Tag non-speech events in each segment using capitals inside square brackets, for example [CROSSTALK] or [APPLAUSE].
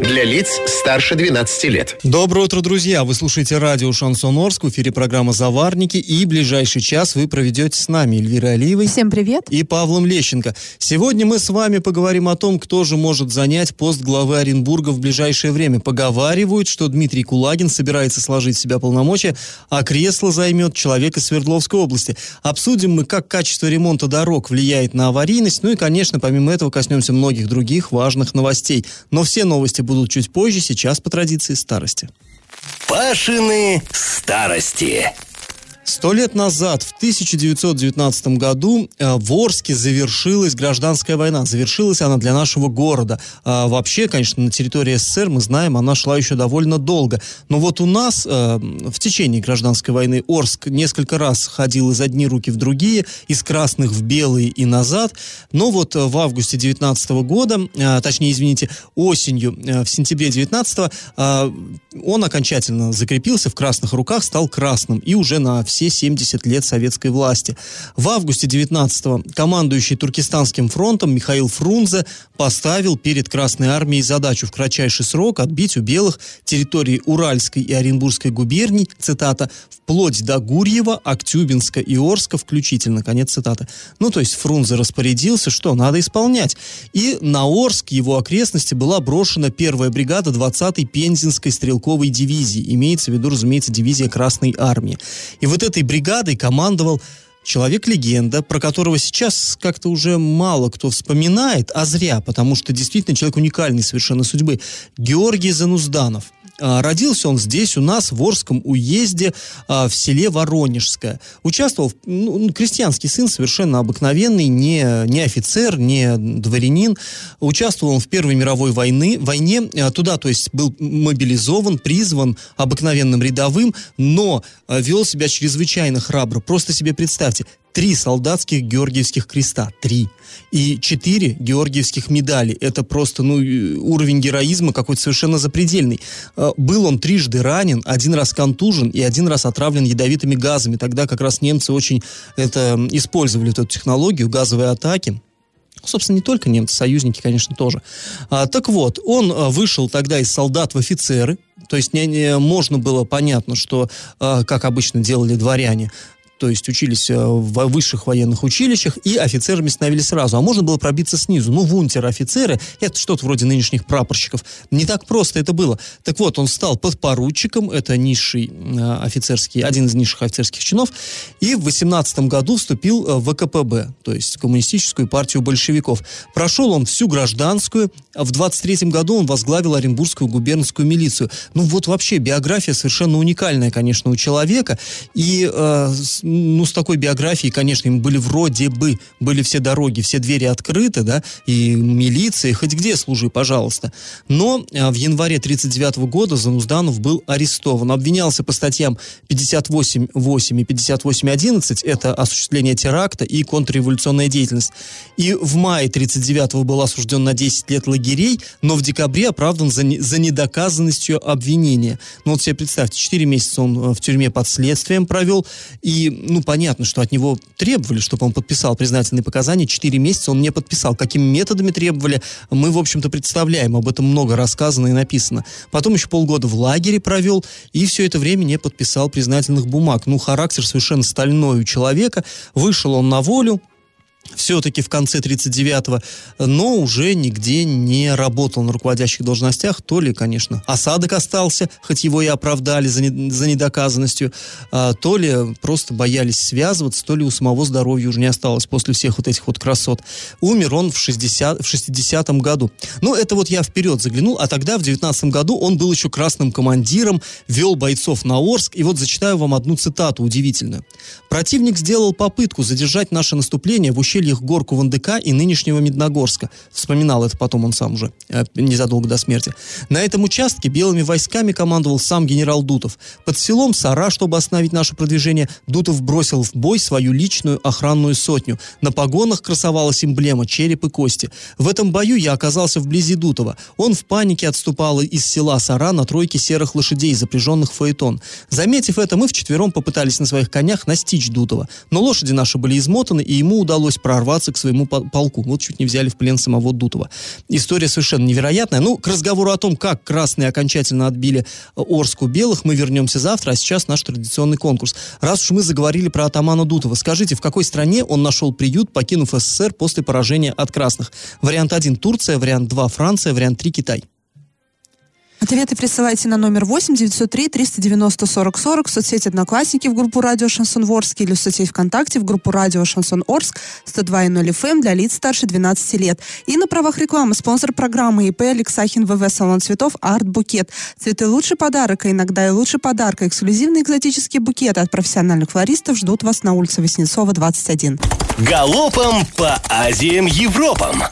Для лиц старше 12 лет. Доброе утро, друзья! Вы слушаете радио «Шансон Орск», в эфире программа «Заварники», и ближайший час вы проведете с нами Эльвирой Алиевой. Всем привет! И Павлом Лещенко. Сегодня мы с вами поговорим о том, кто же может занять пост главы Оренбурга в ближайшее время. Поговаривают, что Дмитрий Кулагин собирается сложить в себя полномочия, а кресло займет человек из Свердловской области. Обсудим мы, как качество ремонта дорог влияет на аварийность, ну и, конечно, помимо этого коснемся многих других важных новостей. Но все новости будут чуть позже, сейчас по традиции старости. Пашины старости. Сто лет назад, в 1919 году, э, в Орске завершилась гражданская война. Завершилась она для нашего города. А вообще, конечно, на территории СССР, мы знаем, она шла еще довольно долго. Но вот у нас э, в течение гражданской войны Орск несколько раз ходил из одни руки в другие, из красных в белые и назад. Но вот э, в августе 19 года, точнее, извините, осенью, в сентябре 19 э, он окончательно закрепился в красных руках, стал красным. И уже на все все 70 лет советской власти. В августе 19-го командующий Туркестанским фронтом Михаил Фрунзе поставил перед Красной армией задачу в кратчайший срок отбить у белых территории Уральской и Оренбургской губерний, цитата, вплоть до Гурьева, Актюбинска и Орска включительно, конец цитаты. Ну, то есть Фрунзе распорядился, что надо исполнять. И на Орск, его окрестности, была брошена первая бригада 20-й Пензенской стрелковой дивизии. Имеется в виду, разумеется, дивизия Красной армии. И вот этой бригадой командовал человек-легенда, про которого сейчас как-то уже мало кто вспоминает, а зря, потому что действительно человек уникальный совершенно судьбы. Георгий Занузданов – родился он здесь, у нас, в Орском уезде, а, в селе Воронежское. Участвовал, ну, ну, крестьянский сын, совершенно обыкновенный, не, не офицер, не дворянин. Участвовал он в Первой мировой войны, войне. А, туда, то есть, был мобилизован, призван обыкновенным рядовым, но вел себя чрезвычайно храбро. Просто себе представьте, три солдатских Георгиевских креста, три, и четыре Георгиевских медали. Это просто, ну, уровень героизма какой-то совершенно запредельный. А, был он трижды ранен, один раз контужен и один раз отравлен ядовитыми газами. Тогда как раз немцы очень это использовали эту технологию, газовые атаки. Собственно, не только немцы, союзники, конечно, тоже. А, так вот, он а, вышел тогда из солдат в офицеры, то есть не, не, можно было понятно, что, а, как обычно делали дворяне, то есть учились э, в высших военных училищах, и офицерами становились сразу. А можно было пробиться снизу. Ну, в унтер-офицеры, это что-то вроде нынешних прапорщиков. Не так просто это было. Так вот, он стал подпоручиком, это низший э, офицерский, один из низших офицерских чинов, и в 18 году вступил э, в ВКПБ, то есть Коммунистическую партию большевиков. Прошел он всю гражданскую, в 23 году он возглавил Оренбургскую губернскую милицию. Ну, вот вообще биография совершенно уникальная, конечно, у человека, и ну, с такой биографией, конечно, им были вроде бы, были все дороги, все двери открыты, да, и милиция, хоть где служи, пожалуйста. Но а, в январе 39 года Занузданов был арестован. Обвинялся по статьям 58.8 и 58.11, это осуществление теракта и контрреволюционная деятельность. И в мае 39 был осужден на 10 лет лагерей, но в декабре оправдан за, не, за недоказанностью обвинения. Ну вот себе представьте, 4 месяца он э, в тюрьме под следствием провел, и ну, понятно, что от него требовали, чтобы он подписал признательные показания. Четыре месяца он не подписал. Какими методами требовали, мы, в общем-то, представляем. Об этом много рассказано и написано. Потом еще полгода в лагере провел, и все это время не подписал признательных бумаг. Ну, характер совершенно стальной у человека. Вышел он на волю, все-таки в конце 39-го, но уже нигде не работал на руководящих должностях, то ли, конечно, осадок остался, хоть его и оправдали за, не, за недоказанностью, а, то ли просто боялись связываться, то ли у самого здоровья уже не осталось после всех вот этих вот красот. Умер он в, 60, в 60-м году. Ну, это вот я вперед заглянул, а тогда, в 19 году, он был еще красным командиром, вел бойцов на Орск, и вот зачитаю вам одну цитату удивительную. «Противник сделал попытку задержать наше наступление в ущерб ущельях гор Кувандыка и нынешнего Медногорска. Вспоминал это потом он сам уже, э, незадолго до смерти. На этом участке белыми войсками командовал сам генерал Дутов. Под селом Сара, чтобы остановить наше продвижение, Дутов бросил в бой свою личную охранную сотню. На погонах красовалась эмблема череп и кости. В этом бою я оказался вблизи Дутова. Он в панике отступал из села Сара на тройке серых лошадей, запряженных в фаэтон. Заметив это, мы вчетвером попытались на своих конях настичь Дутова. Но лошади наши были измотаны, и ему удалось прорваться к своему полку. Вот чуть не взяли в плен самого Дутова. История совершенно невероятная. Ну, к разговору о том, как красные окончательно отбили э, Орску белых, мы вернемся завтра, а сейчас наш традиционный конкурс. Раз уж мы заговорили про атамана Дутова, скажите, в какой стране он нашел приют, покинув СССР после поражения от красных? Вариант 1 – Турция, вариант 2 – Франция, вариант 3 – Китай. Ответы присылайте на номер 8 903 390 40 40 в соцсети Одноклассники в группу Радио Шансон Ворск или в соцсети ВКонтакте в группу Радио Шансон Орск 102.0 FM эм для лиц старше 12 лет. И на правах рекламы спонсор программы ИП Алексахин ВВ Салон цветов Арт Букет. Цветы лучший подарок, а иногда и лучший подарок. Эксклюзивные экзотические букеты от профессиональных флористов ждут вас на улице Васнецова, 21. Галопом по Азиям Европам!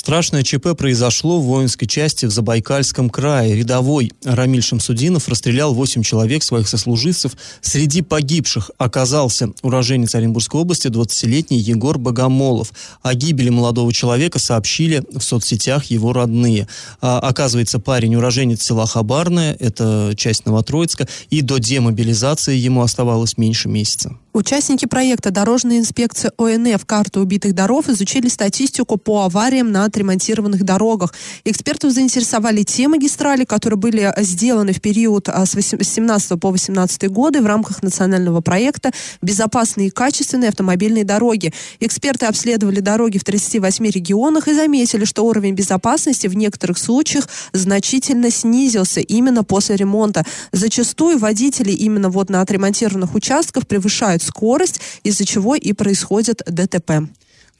Страшное ЧП произошло в воинской части в Забайкальском крае. Рядовой Рамиль Шамсудинов расстрелял 8 человек, своих сослуживцев. Среди погибших оказался уроженец Оренбургской области 20-летний Егор Богомолов. О гибели молодого человека сообщили в соцсетях его родные. А, оказывается, парень уроженец села Хабарное, это часть Новотроицка, и до демобилизации ему оставалось меньше месяца. Участники проекта «Дорожная инспекция ОНФ. Карта убитых дорог» изучили статистику по авариям на отремонтированных дорогах. Экспертов заинтересовали те магистрали, которые были сделаны в период а, с 17 по 18 годы в рамках национального проекта «Безопасные и качественные автомобильные дороги». Эксперты обследовали дороги в 38 регионах и заметили, что уровень безопасности в некоторых случаях значительно снизился именно после ремонта. Зачастую водители именно вот на отремонтированных участках превышают скорость, из-за чего и происходит ДТП.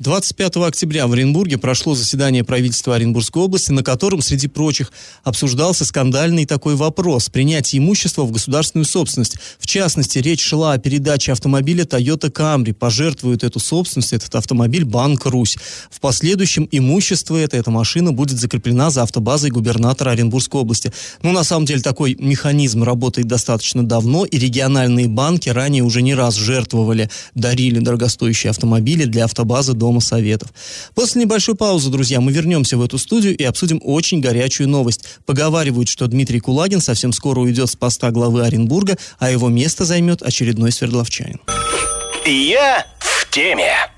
25 октября в Оренбурге прошло заседание правительства Оренбургской области, на котором, среди прочих, обсуждался скандальный такой вопрос – принятие имущества в государственную собственность. В частности, речь шла о передаче автомобиля Toyota Camry. Пожертвует эту собственность, этот автомобиль Банк Русь. В последующем имущество это, эта машина будет закреплена за автобазой губернатора Оренбургской области. Ну, на самом деле, такой механизм работает достаточно давно, и региональные банки ранее уже не раз жертвовали, дарили дорогостоящие автомобили для автобазы до Дома Советов. После небольшой паузы, друзья, мы вернемся в эту студию и обсудим очень горячую новость. Поговаривают, что Дмитрий Кулагин совсем скоро уйдет с поста главы Оренбурга, а его место займет очередной свердловчанин. Я в теме.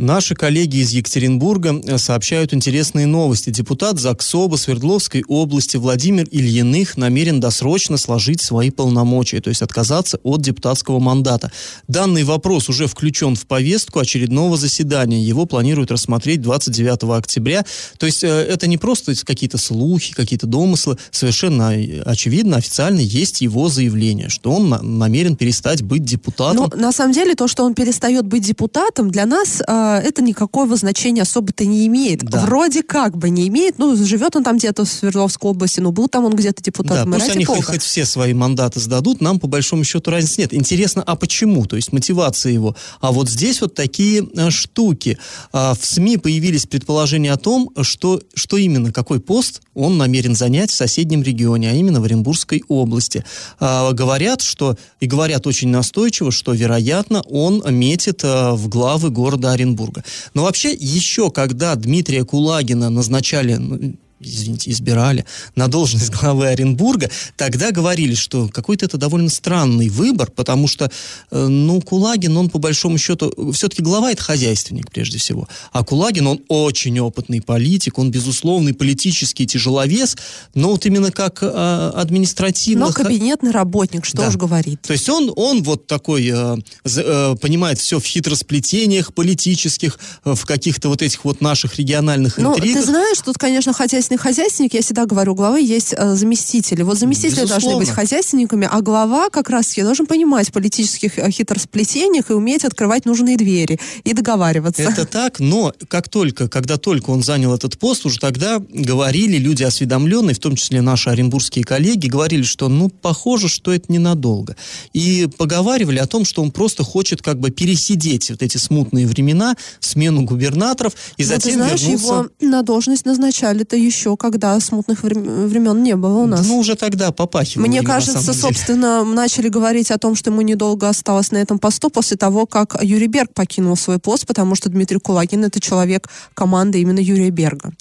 Наши коллеги из Екатеринбурга э, сообщают интересные новости. Депутат ЗАГСОБа Свердловской области Владимир Ильиных намерен досрочно сложить свои полномочия, то есть отказаться от депутатского мандата. Данный вопрос уже включен в повестку очередного заседания. Его планируют рассмотреть 29 октября. То есть э, это не просто какие-то слухи, какие-то домыслы. Совершенно очевидно, официально есть его заявление, что он намерен перестать быть депутатом. Ну, на самом деле, то, что он перестает быть депутатом, для нас э, это никакого значения особо-то не имеет. Да. Вроде как бы не имеет. Ну, живет он там где-то в Свердловской области, ну, был там он где-то депутатом. Да, пусть они хоть, хоть все свои мандаты сдадут, нам по большому счету разницы нет. Интересно, а почему? То есть мотивация его. А вот здесь вот такие а, штуки. А, в СМИ появились предположения о том, что, что именно, какой пост он намерен занять в соседнем регионе, а именно в Оренбургской области. А, говорят, что, и говорят очень настойчиво, что, вероятно, он метит а, в главы города Оренбург Петербурга. Но вообще еще когда Дмитрия Кулагина назначали ну, извините, избирали на должность [LAUGHS] главы Оренбурга, тогда говорили, что какой-то это довольно странный выбор, потому что, э, ну, Кулагин, он по большому счету, все-таки глава это хозяйственник прежде всего, а Кулагин, он очень опытный политик, он безусловный политический тяжеловес, но вот именно как э, административный... Но кабинетный работник, что да. уж говорить. То есть он, он вот такой, э, э, понимает все в хитросплетениях политических, э, в каких-то вот этих вот наших региональных ну, интригах. ты знаешь, тут, конечно, хотя государственный хозяйственник, я всегда говорю, у главы есть э, заместители. Вот заместители должны Безусловно. быть хозяйственниками, а глава как раз-таки должен понимать в политических э, хитросплетениях и уметь открывать нужные двери и договариваться. Это так, но как только, когда только он занял этот пост, уже тогда говорили люди осведомленные, в том числе наши оренбургские коллеги, говорили, что ну похоже, что это ненадолго. И поговаривали о том, что он просто хочет как бы пересидеть вот эти смутные времена, смену губернаторов и Ну, затем ты знаешь, вернуться... его на должность назначали-то еще, когда смутных врем- времен не было у нас. Ну уже тогда попахивало. Мне кажется, собственно, начали говорить о том, что ему недолго осталось на этом посту после того, как Юрий Берг покинул свой пост, потому что Дмитрий Кулагин это человек команды именно Юрия Берга.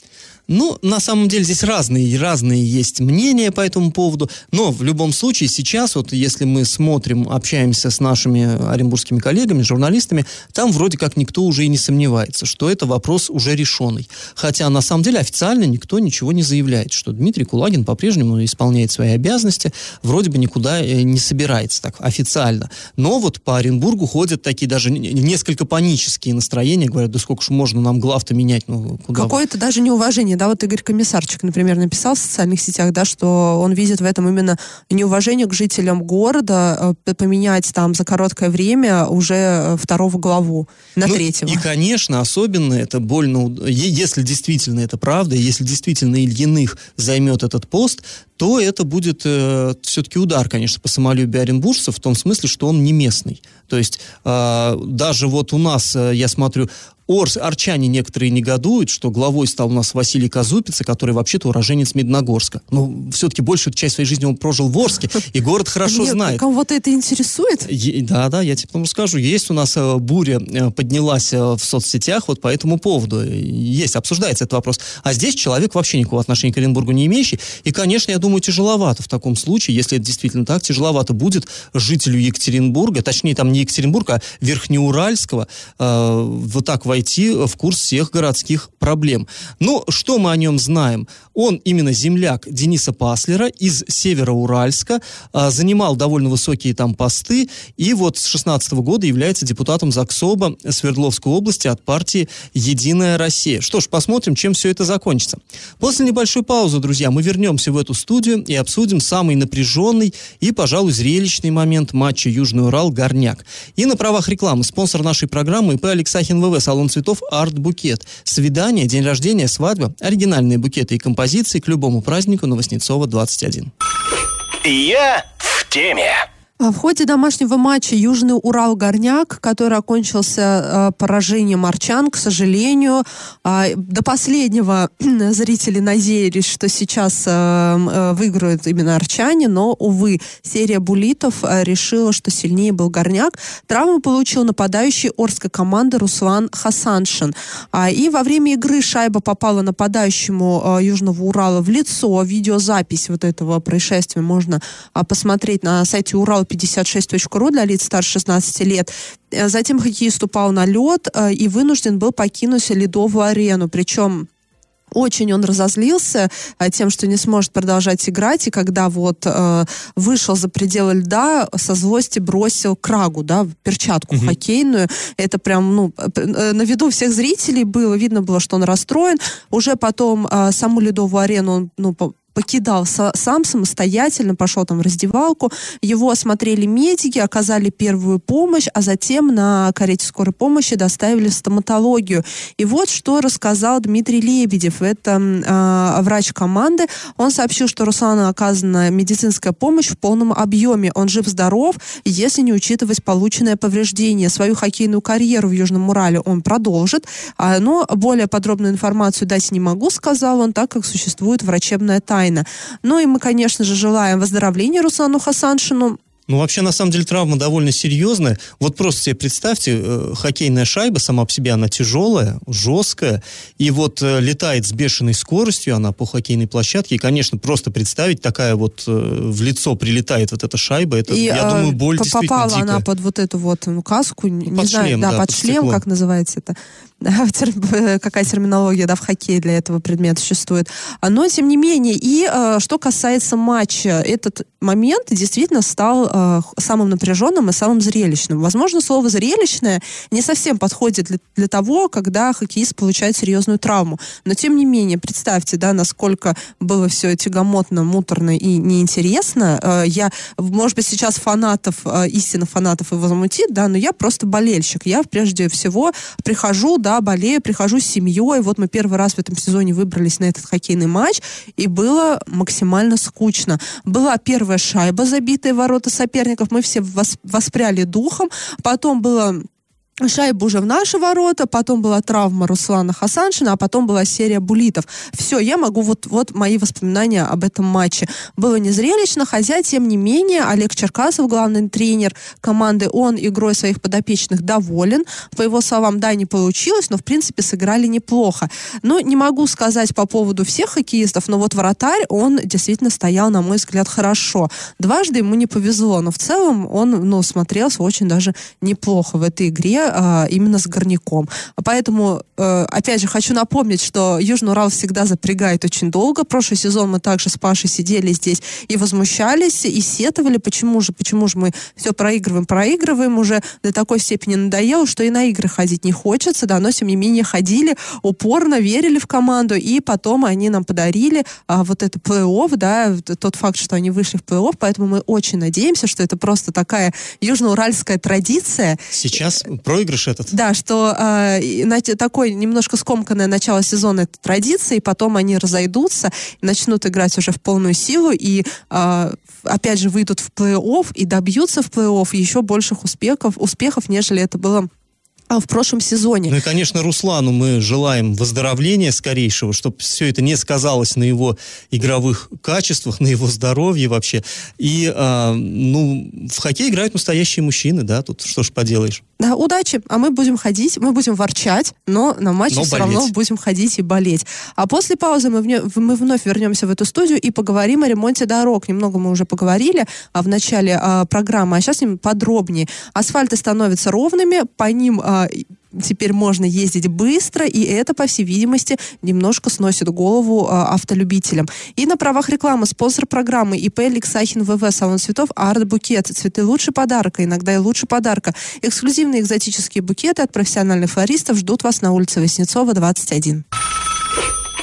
Ну, на самом деле здесь разные, разные есть мнения по этому поводу, но в любом случае сейчас, вот если мы смотрим, общаемся с нашими оренбургскими коллегами, журналистами, там вроде как никто уже и не сомневается, что это вопрос уже решенный. Хотя на самом деле официально никто ничего не заявляет, что Дмитрий Кулагин по-прежнему исполняет свои обязанности, вроде бы никуда э, не собирается так официально. Но вот по Оренбургу ходят такие даже несколько панические настроения, говорят, да сколько ж можно нам глав-то менять, ну куда вы?» Какое-то даже неуважение, да, вот Игорь Комиссарчик, например, написал в социальных сетях, да, что он видит в этом именно неуважение к жителям города, э, поменять там за короткое время уже э, второго главу на Ну, третьего. И, конечно, особенно это больно, если действительно это правда, если действительно Ильиных займет этот пост, то это будет э, все-таки удар, конечно, по самолюбию оренбуржцев, в том смысле, что он не местный. То есть э, даже вот у нас, э, я смотрю, Орс, арчане некоторые негодуют, что главой стал у нас Василий Казупица, который вообще-то уроженец Медногорска. Но все-таки большую часть своей жизни он прожил в Орске, и город [LAUGHS] хорошо Нет, знает. Кого-то это интересует? Е- Да, да, я тебе потом расскажу. Есть у нас э, буря э, поднялась э, в соцсетях вот по этому поводу. Есть, обсуждается этот вопрос. А здесь человек вообще никакого отношения к Оренбургу не имеющий. И, конечно, я думаю, тяжеловато в таком случае, если это действительно так, тяжеловато будет жителю Екатеринбурга, точнее, там не Екатеринбурга, а Верхнеуральского, э, вот так войти в курс всех городских проблем. Ну, что мы о нем знаем? Он именно земляк Дениса Паслера из Североуральска, а, занимал довольно высокие там посты, и вот с 16 года является депутатом ЗАГСОБа Свердловской области от партии «Единая Россия». Что ж, посмотрим, чем все это закончится. После небольшой паузы, друзья, мы вернемся в эту студию и обсудим самый напряженный и, пожалуй, зрелищный момент матча Южный Урал-Горняк. И на правах рекламы спонсор нашей программы ИП Алексахин ВВ, салон цветов Арт Букет. Свидание, день рождения, свадьба, оригинальные букеты и композиции к любому празднику Новоснецова 21. Я в теме. А В ходе домашнего матча Южный Урал-Горняк, который окончился э, поражением Арчан, к сожалению, а, до последнего [CLEARS THROAT] зрители надеялись, что сейчас э, э, выиграют именно Арчане, но, увы, серия булитов решила, что сильнее был Горняк. Травму получил нападающий Орской команды Руслан Хасаншин. А, И во время игры шайба попала нападающему Южного Урала в лицо. Видеозапись вот этого происшествия можно посмотреть на сайте урал56.ру для лиц старше 16 лет. Э, Затем хоккеист упал на лед э, и вынужден был покинуть ледовую арену. Причем очень он разозлился э, тем, что не сможет продолжать играть, и когда вот э, вышел за пределы льда, со злости бросил крагу, да, перчатку хоккейную. Это прям, ну, на виду всех зрителей было, видно было, что он расстроен. Уже потом э, саму ледовую арену он, ну, покидал сам самостоятельно, пошел там в раздевалку. Его осмотрели медики, оказали первую помощь, а затем на карете скорой помощи доставили в стоматологию. И вот что рассказал Дмитрий Лебедев, это а, врач команды. Он сообщил, что Руслану оказана медицинская помощь в полном объеме. Он жив-здоров, если не учитывать полученное повреждение. Свою хоккейную карьеру в Южном Урале он продолжит, а, но более подробную информацию дать не могу, сказал он, так как существует врачебная тайна. Ну и мы, конечно же, желаем выздоровления Руслану Хасаншину. Ну, вообще, на самом деле, травма довольно серьезная. Вот просто себе представьте, э, хоккейная шайба сама по себе, она тяжелая, жесткая, и вот э, летает с бешеной скоростью она по хоккейной площадке, и, конечно, просто представить, такая вот э, в лицо прилетает вот эта шайба, это, и я э, думаю, боль по- действительно попала она под вот эту вот ну, каску, не под знаю, шлем, да, да, под под шлем, стекло. как называется это. Какая терминология да, в хоккее для этого предмета существует. Но, тем не менее, и что касается матча, этот момент действительно стал самым напряженным и самым зрелищным. Возможно, слово «зрелищное» не совсем подходит для, для того, когда хоккеист получает серьезную травму. Но, тем не менее, представьте, да, насколько было все тягомотно, муторно и неинтересно. Я, может быть, сейчас фанатов, истинных фанатов и возмутит, да, но я просто болельщик. Я, прежде всего, прихожу, да, да, болею, прихожу с семьей. Вот мы первый раз в этом сезоне выбрались на этот хоккейный матч, и было максимально скучно. Была первая шайба, забитая ворота соперников, мы все воспряли духом. Потом было шайбу уже в наши ворота, потом была травма Руслана Хасаншина, а потом была серия булитов. Все, я могу, вот, вот мои воспоминания об этом матче. Было незрелищно, хотя, тем не менее, Олег Черкасов, главный тренер команды, он игрой своих подопечных доволен. По его словам, да, не получилось, но, в принципе, сыграли неплохо. Ну, не могу сказать по поводу всех хоккеистов, но вот вратарь, он действительно стоял, на мой взгляд, хорошо. Дважды ему не повезло, но в целом он, ну, смотрелся очень даже неплохо в этой игре а, именно с горняком. Поэтому, э, опять же, хочу напомнить, что Южный Урал всегда запрягает очень долго. Прошлый сезон мы также с Пашей сидели здесь и возмущались, и сетовали, почему же, почему же мы все проигрываем, проигрываем, уже до такой степени надоело, что и на игры ходить не хочется, да, но тем не менее ходили упорно, верили в команду, и потом они нам подарили а, вот это плей-офф, да, тот факт, что они вышли в плей-офф, поэтому мы очень надеемся, что это просто такая южноуральская традиция. Сейчас про проигрыш этот. Да, что э, такой немножко скомканное начало сезона это традиция, и потом они разойдутся, начнут играть уже в полную силу, и э, опять же выйдут в плей-офф и добьются в плей-офф еще больших успехов, успехов, нежели это было в прошлом сезоне. Ну и, конечно, Руслану мы желаем выздоровления скорейшего, чтобы все это не сказалось на его игровых качествах, на его здоровье вообще. И, а, ну, в хоккей играют настоящие мужчины, да, тут что ж поделаешь. Да, удачи. А мы будем ходить, мы будем ворчать, но на матче но все болеть. равно будем ходить и болеть. А после паузы мы, вне, мы вновь вернемся в эту студию и поговорим о ремонте дорог. Немного мы уже поговорили а, в начале а, программы, а сейчас с ним подробнее. Асфальты становятся ровными, по ним а, теперь можно ездить быстро, и это, по всей видимости, немножко сносит голову э, автолюбителям. И на правах рекламы спонсор программы ИП Лексахин ВВ салон цветов Арт Букет. Цветы лучше подарка, иногда и лучше подарка. Эксклюзивные экзотические букеты от профессиональных флористов ждут вас на улице Воснецова, 21.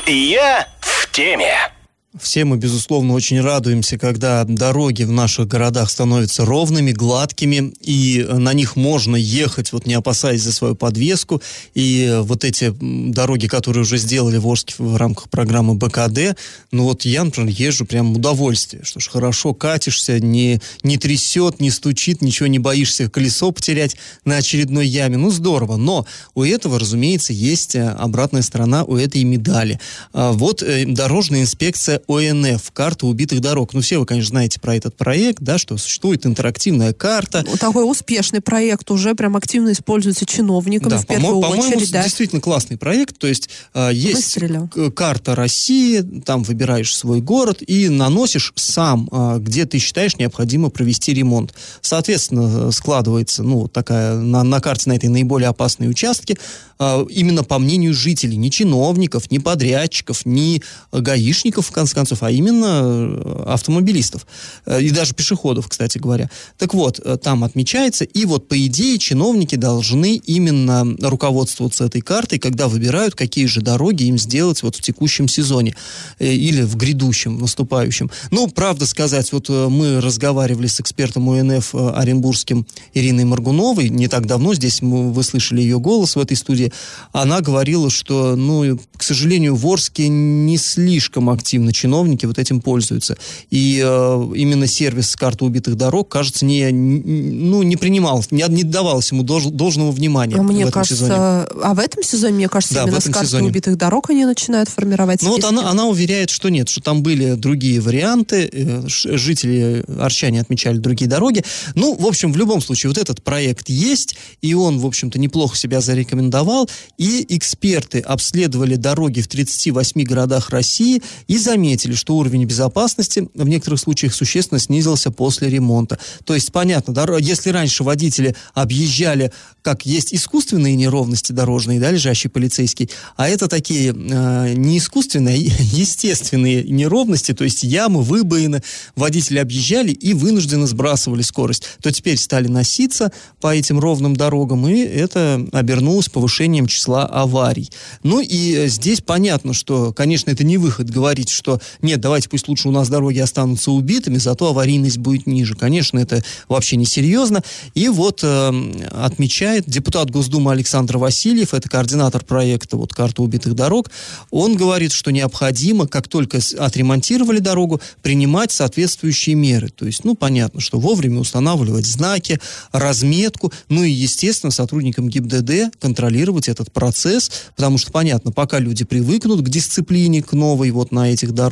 Я в теме. Все мы, безусловно, очень радуемся, когда дороги в наших городах становятся ровными, гладкими, и на них можно ехать, вот не опасаясь за свою подвеску. И вот эти дороги, которые уже сделали в Орске в рамках программы БКД, ну вот я, например, езжу прям удовольствие, что ж хорошо катишься, не, не трясет, не стучит, ничего не боишься колесо потерять на очередной яме. Ну, здорово. Но у этого, разумеется, есть э, обратная сторона у этой медали. А вот э, дорожная инспекция ОНФ, карта убитых дорог. Ну, все вы, конечно, знаете про этот проект, да, что существует интерактивная карта. Ну, такой успешный проект уже прям активно используется чиновниками да, в первую по очередь. По-моему, да. действительно классный проект. То есть э, есть Выстрелил. карта России, там выбираешь свой город и наносишь сам, э, где ты считаешь необходимо провести ремонт. Соответственно, складывается, ну, такая на, на карте на этой наиболее опасные участки, э, именно по мнению жителей, ни чиновников, ни подрядчиков, ни гаишников, в конце концов, а именно э, автомобилистов э, и даже пешеходов, кстати говоря. Так вот, э, там отмечается, и вот по идее чиновники должны именно руководствоваться этой картой, когда выбирают, какие же дороги им сделать вот в текущем сезоне или в грядущем, наступающем. Ну, правда сказать, вот мы разговаривали с экспертом УНФ Оренбургским Ириной Маргуновой не так давно, здесь мы, вы слышали ее голос в этой студии, она говорила, что, ну, к сожалению, в Орске не слишком активно чиновники чиновники вот этим пользуются. И э, именно сервис карты убитых дорог, кажется, не, ну, не принимал, не, не давалось ему долж, должного внимания. Но мне кажется, сезоне. а в этом сезоне, мне кажется, да, именно с карты сезоне. убитых дорог они начинают формировать Ну вот она, она уверяет, что нет, что там были другие варианты, э, жители Арчане отмечали другие дороги. Ну, в общем, в любом случае, вот этот проект есть, и он, в общем-то, неплохо себя зарекомендовал, и эксперты обследовали дороги в 38 городах России и заметили, заметили, что уровень безопасности в некоторых случаях существенно снизился после ремонта. То есть, понятно, если раньше водители объезжали, как есть искусственные неровности дорожные, да, лежащие полицейские, а это такие э, не искусственные, а [LAUGHS] естественные неровности, то есть ямы, выбоины, водители объезжали и вынужденно сбрасывали скорость, то теперь стали носиться по этим ровным дорогам, и это обернулось повышением числа аварий. Ну и э, здесь понятно, что, конечно, это не выход говорить, что нет, давайте пусть лучше у нас дороги останутся убитыми, зато аварийность будет ниже. Конечно, это вообще не серьезно. И вот э, отмечает депутат Госдумы Александр Васильев, это координатор проекта вот «Карта убитых дорог», он говорит, что необходимо, как только отремонтировали дорогу, принимать соответствующие меры. То есть, ну, понятно, что вовремя устанавливать знаки, разметку, ну и, естественно, сотрудникам ГИБДД контролировать этот процесс, потому что, понятно, пока люди привыкнут к дисциплине, к новой вот на этих дорогах,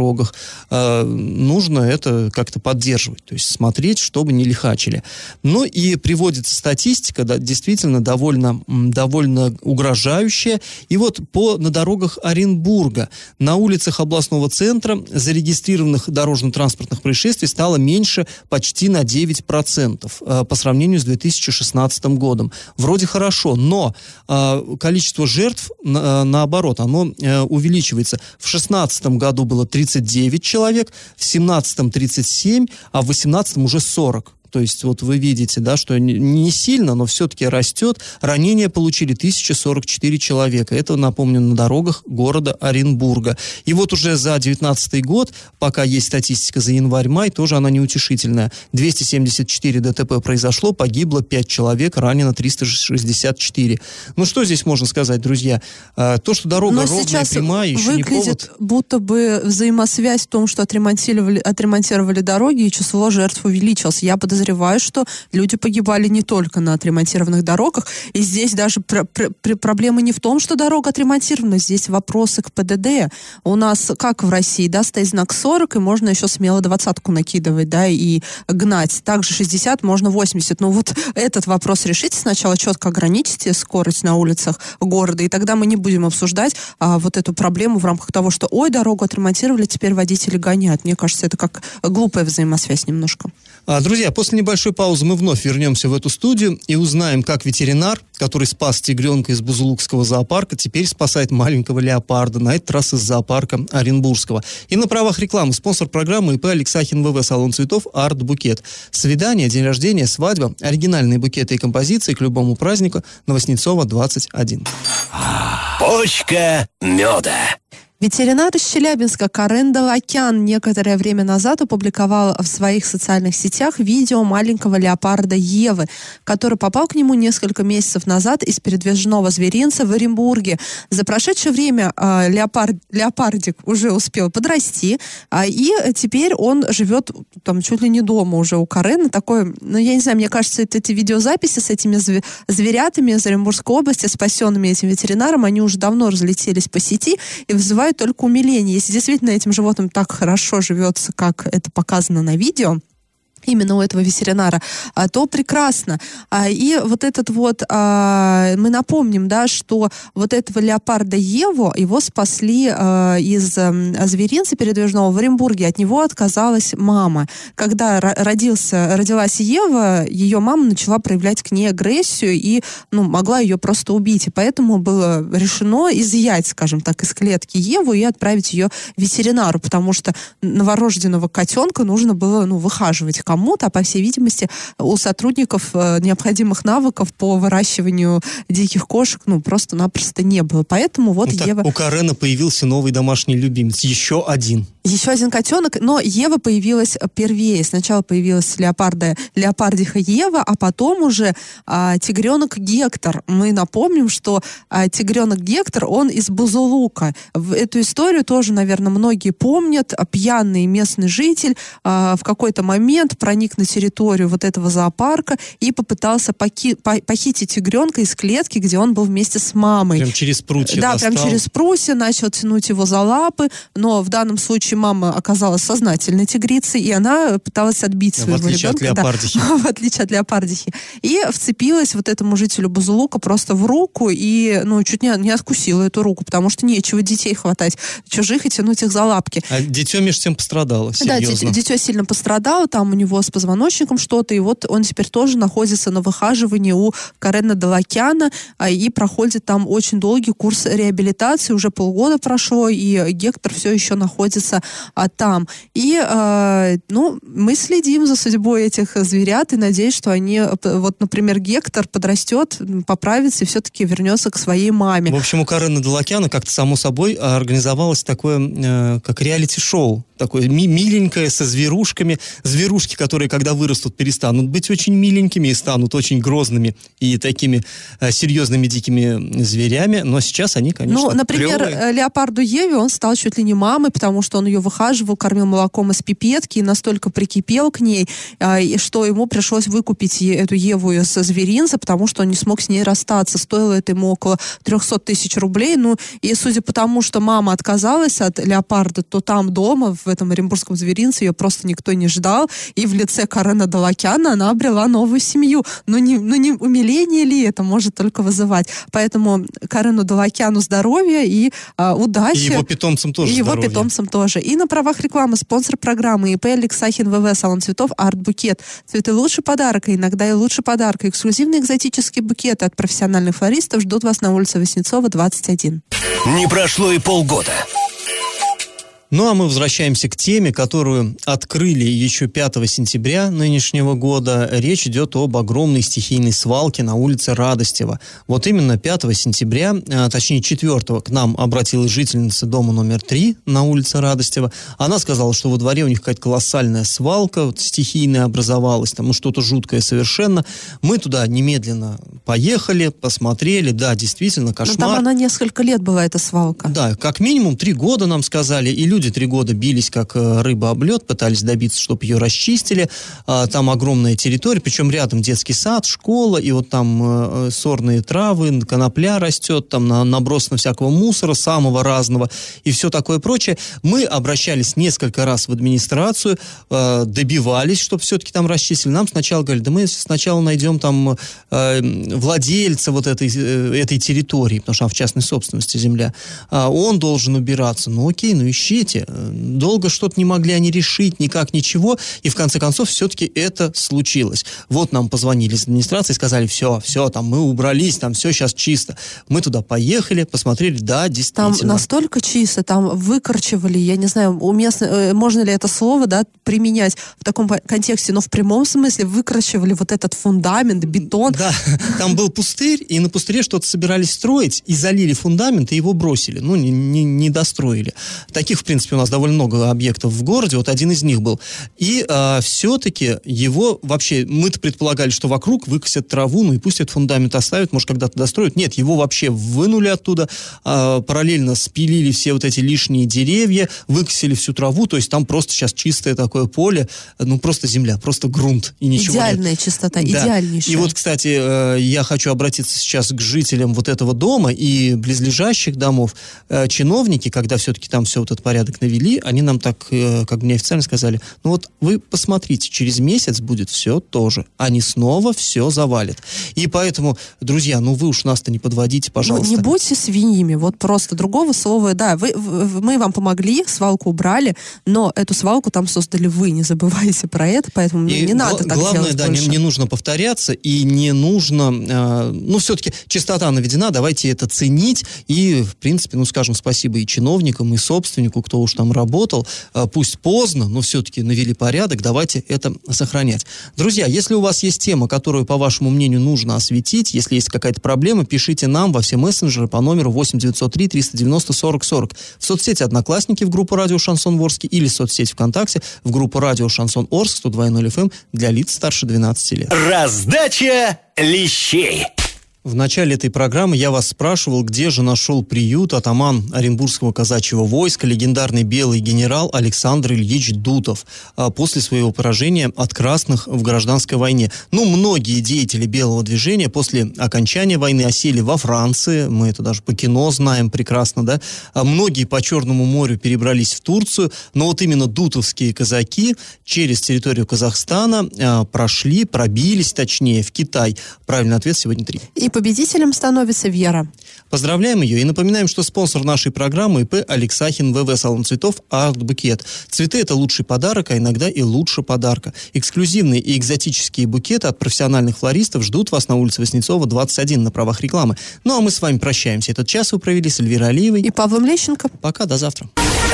э, нужно это как-то поддерживать, то есть смотреть, чтобы не лихачили. Ну и приводится статистика, да, действительно довольно, довольно угрожающая. И вот по, на дорогах Оренбурга, на улицах областного центра зарегистрированных дорожно-транспортных происшествий стало меньше почти на 9% э, по сравнению с 2016 годом. Вроде хорошо, но э, количество жертв, на, наоборот, оно увеличивается. В 2016 году было 39 человек, в 2017 37, а в 2018 уже 40. То есть вот вы видите, да, что не сильно, но все-таки растет. Ранения получили 1044 человека. Это, напомню, на дорогах города Оренбурга. И вот уже за 2019 год, пока есть статистика за январь-май, тоже она неутешительная. 274 ДТП произошло, погибло 5 человек, ранено 364. Ну что здесь можно сказать, друзья? А, то, что дорога но ровная, прямая, еще не повод. будто бы взаимосвязь в том, что отремонтировали, отремонтировали дороги, и число жертв увеличилось. Я подозреваю, подозреваю, что люди погибали не только на отремонтированных дорогах. И здесь даже пр пр проблема не в том, что дорога отремонтирована, здесь вопросы к ПДД. У нас, как в России, да, стоит знак 40, и можно еще смело двадцатку накидывать, да, и гнать. Также 60, можно 80. Но вот этот вопрос решите сначала, четко ограничите скорость на улицах города, и тогда мы не будем обсуждать а, вот эту проблему в рамках того, что, ой, дорогу отремонтировали, теперь водители гоняют. Мне кажется, это как глупая взаимосвязь немножко. А, друзья, после небольшой паузы мы вновь вернемся в эту студию и узнаем, как ветеринар, который спас тигренка из Бузулукского зоопарка, теперь спасает маленького леопарда, на этот раз из зоопарка Оренбургского. И на правах рекламы спонсор программы ИП Алексахин ВВ Салон цветов Арт Букет. Свидание, день рождения, свадьба, оригинальные букеты и композиции к любому празднику Новоснецова 21. Почка меда. Ветеринар из Челябинска Карен Далакян некоторое время назад опубликовал в своих социальных сетях видео маленького леопарда Евы, который попал к нему несколько месяцев назад из передвижного зверинца в Оренбурге. За прошедшее время э, леопард, леопардик уже успел подрасти, э, и теперь он живет там чуть ли не дома уже у Карена. Такой, ну я не знаю, мне кажется, это эти видеозаписи с этими зверятами из Оренбургской области, спасенными этим ветеринаром, они уже давно разлетелись по сети и вызывают только умиление. Если действительно этим животным так хорошо живется, как это показано на видео, именно у этого ветеринара, а, то прекрасно. А, и вот этот вот, а, мы напомним, да, что вот этого леопарда Еву, его спасли из зверинца передвижного в Оренбурге, от него отказалась мама. Когда родился, родилась Ева, ее мама начала проявлять к ней агрессию и, ну, могла ее просто убить. И поэтому было решено изъять, скажем так, из клетки Еву и отправить ее ветеринару, потому что новорожденного котенка нужно было, ну, выхаживать кому-то, а по всей видимости у сотрудников э, необходимых навыков по выращиванию диких кошек ну просто-напросто не было. Поэтому вот ну, Ева... у Карена появился новый домашний любимец, еще один. Еще один котенок, но Ева появилась первее. Сначала появилась леопарда, леопардиха Ева, а потом уже а, тигренок Гектор. Мы напомним, что а, тигренок Гектор, он из Бузулука. В эту историю тоже, наверное, многие помнят. Пьяный местный житель а, в какой-то момент проник на территорию вот этого зоопарка и попытался поки- по- похитить тигренка из клетки, где он был вместе с мамой. Прям через прутья Да, достал. прям через прутья начал тянуть его за лапы, но в данном случае мама оказалась сознательной тигрицей, и она пыталась отбить В своего отличие от ребенка. да. леопардихи. [LAUGHS] в отличие от леопардихи. И вцепилась вот этому жителю Бузулука просто в руку и, ну, чуть не, не откусила эту руку, потому что нечего детей хватать чужих и тянуть их за лапки. А дитё между тем пострадало, Да, серьезно. дитё, дитё сильно пострадало, там у него с позвоночником что-то, и вот он теперь тоже находится на выхаживании у Карена Далакяна, а, и проходит там очень долгий курс реабилитации, уже полгода прошло, и Гектор все еще находится а, там. И, а, ну, мы следим за судьбой этих зверят и надеюсь, что они, э, вот, например, Гектор подрастет, поправится и все-таки вернется к своей маме. В общем, у Карена Далакяна как-то само собой а, организовалось такое, э, как реалити-шоу. Такое ми- миленькое, со зверушками. Зверушки, которые, когда вырастут, перестанут быть очень миленькими и станут очень грозными и такими э, серьезными дикими зверями. Но сейчас они, конечно, Ну, например, клевые. э, леопарду Еве он стал чуть ли не мамой, потому что он ее выхаживал, кормил молоком из пипетки и настолько прикипел к ней, и что ему пришлось выкупить эту Еву из зверинца, потому что он не смог с ней расстаться. Стоило это ему около 300 тысяч рублей. Ну, и судя по тому, что мама отказалась от леопарда, то там дома, в этом оренбургском зверинце, ее просто никто не ждал. И в лице Карена Далакяна она обрела новую семью. Ну, не, ну, не умиление ли это может только вызывать? Поэтому Карену Далакяну здоровья и а, удачи. И его питомцам тоже И его здоровья. питомцам тоже. И на правах рекламы спонсор программы ИП Алексахин ВВ Салон цветов Арт Букет. Цветы лучше подарка, иногда и лучше подарка. Эксклюзивные экзотические букеты от профессиональных флористов ждут вас на улице Васнецова, 21. Не прошло и полгода. Ну а мы возвращаемся к теме, которую открыли еще 5 сентября нынешнего года. Речь идет об огромной стихийной свалке на улице Радостева. Вот именно 5 сентября, а, точнее 4 к нам обратилась жительница дома номер 3 на улице Радостева. Она сказала, что во дворе у них какая-то колоссальная свалка вот, стихийная образовалась, там ну, что-то жуткое совершенно. Мы туда немедленно поехали, посмотрели, да, действительно, Но кошмар. Ну, там она несколько лет была, эта свалка. Да, как минимум три года нам сказали, и люди три года бились как э, рыба об лед, пытались добиться, чтобы ее расчистили. А, там огромная территория, причем рядом детский сад, школа, и вот там э, э, сорные травы, конопля растет, там на, набросано всякого мусора, самого разного, и все такое прочее. Мы обращались несколько раз в администрацию, добивались, чтобы все-таки там расчистили. Нам сначала говорили, да мы сначала найдем там владельца вот этой, этой территории, потому что она в частной собственности земля. А он должен убираться. Ну окей, ну ищите. Э, Долго что-то не могли они решить, никак ничего, и в конце концов все-таки это случилось. Вот нам позвонили из администрации, сказали, все, все, там мы убрались, там все сейчас чисто. Мы туда поехали, посмотрели, да, Там действительно. настолько чисто, там выкорчевали, я не знаю, уместно, э, можно ли это слово, да, применять в таком контексте, но в прямом смысле выкорчевали вот этот фундамент, бетон. Да, [LAUGHS] там был пустырь, и на пустыре что-то собирались строить, и залили фундамент, и его бросили. Ну, не, не, не достроили. Таких, в принципе, у нас довольно много объектов в городе, вот один из них был. И а, все-таки его вообще, мы-то предполагали, что вокруг выкосят траву, ну и пусть этот фундамент оставят, может, когда-то достроят. Нет, его вообще вынули оттуда, а, параллельно спилили все вот эти лишние деревья, выкосили всю траву, то есть там просто сейчас чистое такое поле, ну, просто земля, просто грунт, и ничего нет. Идеальная чистота, Да. идеальнейшая. И вот, кстати, э, я хочу обратиться сейчас к жителям вот этого дома и близлежащих домов. Э, Чиновники, когда все-таки там все вот этот порядок навели, они нам так, э, как мне официально сказали, ну вот вы посмотрите, через месяц будет все тоже. Они снова все завалят. И поэтому, друзья, ну вы уж нас-то не подводите, пожалуйста. Ну, не будьте свиньями, вот просто другого слова, да, вы, мы вам помогли, свалку убрали, но эту свалку там создали вы, не забывайте про это, поэтому И не надо так главное, делать да, не, не нужно повторяться и не нужно, э, ну, все-таки чистота наведена, давайте это ценить и, в принципе, ну, скажем спасибо и чиновникам, и собственнику, кто уж там работал, Э, пусть поздно, но все-таки навели порядок, давайте это сохранять. Друзья, если у вас есть тема, которую, по вашему мнению, нужно осветить, если есть какая-то проблема, пишите нам во все мессенджеры по номеру 8903 390 40 40. В соцсети Одноклассники в группу Радио Шансон Орск или соцсеть ВКонтакте в группу Радио Шансон Орск 102.0 FM для лиц старше 12 лет. Раздача лещей. В начале этой программы я вас спрашивал, где же нашел приют атаман Оренбургского казачьего войска, легендарный белый генерал Александр Ильич Дутов а, после своего поражения от красных в гражданской войне. Ну, многие деятели белого движения после окончания войны осели во Франции, мы это даже по кино знаем прекрасно, да, а многие по Черному морю перебрались в Турцию, но вот именно дутовские казаки через территорию Казахстана а, прошли, пробились, точнее, в Китай. Правильный ответ сегодня три. И победителем становится Вера. Поздравляем ее и напоминаем, что спонсор нашей программы ИП Алексахин ВВ Салон цветов Арт Букет. Цветы это лучший подарок, а иногда и лучше подарка. Эксклюзивные и экзотические букеты от профессиональных флористов ждут вас на улице Васнецова, 21 на правах рекламы. Ну а мы с вами прощаемся. Этот час вы провели с Эльвирой Алиевой. И Павлом Лещенко. Пока, до завтра.